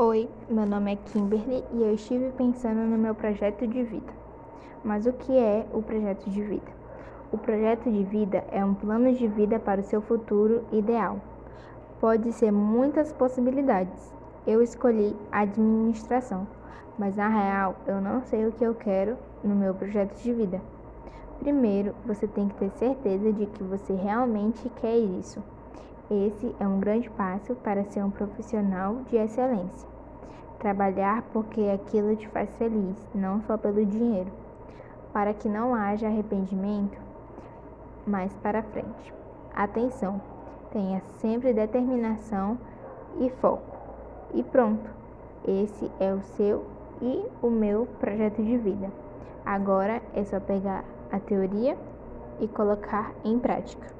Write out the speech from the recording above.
Oi, meu nome é Kimberly e eu estive pensando no meu projeto de vida. Mas o que é o projeto de vida? O projeto de vida é um plano de vida para o seu futuro ideal. Pode ser muitas possibilidades. Eu escolhi administração, mas na real eu não sei o que eu quero no meu projeto de vida. Primeiro, você tem que ter certeza de que você realmente quer isso. Esse é um grande passo para ser um profissional de excelência. Trabalhar porque aquilo te faz feliz, não só pelo dinheiro. Para que não haja arrependimento mais para frente. Atenção, tenha sempre determinação e foco. E pronto, esse é o seu e o meu projeto de vida. Agora é só pegar a teoria e colocar em prática.